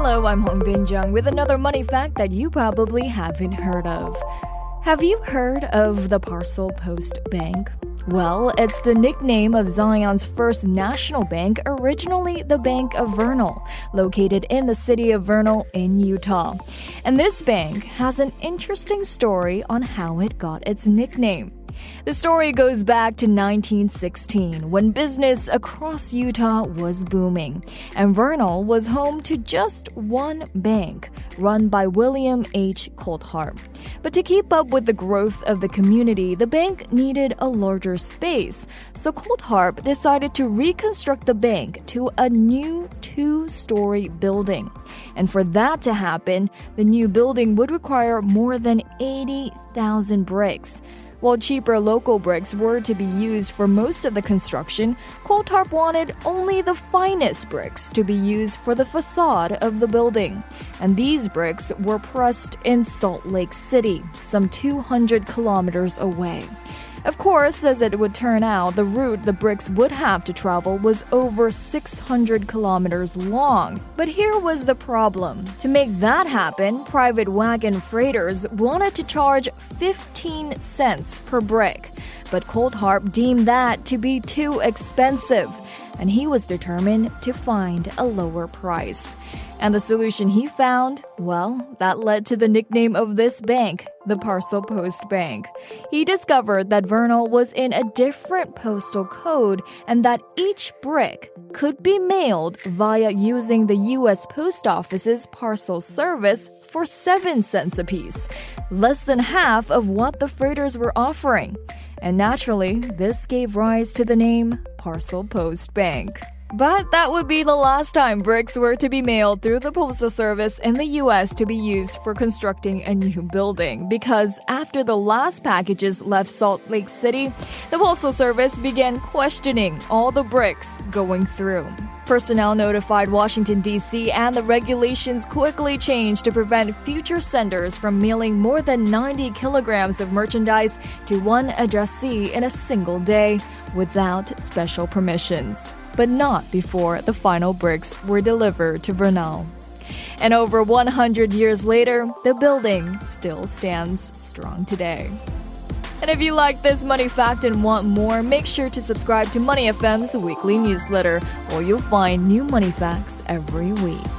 Hello, I'm Hong Bin Jung with another money fact that you probably haven't heard of. Have you heard of the Parcel Post Bank? Well, it's the nickname of Zion's first national bank, originally the Bank of Vernal, located in the city of Vernal in Utah. And this bank has an interesting story on how it got its nickname. The story goes back to 1916 when business across Utah was booming, and Vernal was home to just one bank run by William H. Coltharp. But to keep up with the growth of the community, the bank needed a larger space, so Coltharp decided to reconstruct the bank to a new two story building. And for that to happen, the new building would require more than 80,000 bricks. While cheaper local bricks were to be used for most of the construction, Coltharp wanted only the finest bricks to be used for the facade of the building. And these bricks were pressed in Salt Lake City, some 200 kilometers away. Of course, as it would turn out, the route the bricks would have to travel was over 600 kilometers long. But here was the problem. To make that happen, private wagon freighters wanted to charge 15 cents per brick. But Coltharp deemed that to be too expensive, and he was determined to find a lower price. And the solution he found, well, that led to the nickname of this bank, the Parcel Post Bank. He discovered that Vernal was in a different postal code and that each brick could be mailed via using the U.S. Post Office's parcel service for 7 cents apiece, less than half of what the freighters were offering. And naturally, this gave rise to the name Parcel Post Bank. But that would be the last time bricks were to be mailed through the Postal Service in the US to be used for constructing a new building. Because after the last packages left Salt Lake City, the Postal Service began questioning all the bricks going through. Personnel notified Washington, D.C., and the regulations quickly changed to prevent future senders from mailing more than 90 kilograms of merchandise to one addressee in a single day without special permissions but not before the final bricks were delivered to Vernal. And over 100 years later, the building still stands strong today. And if you like this money fact and want more, make sure to subscribe to Money FM's weekly newsletter, where you'll find new money facts every week.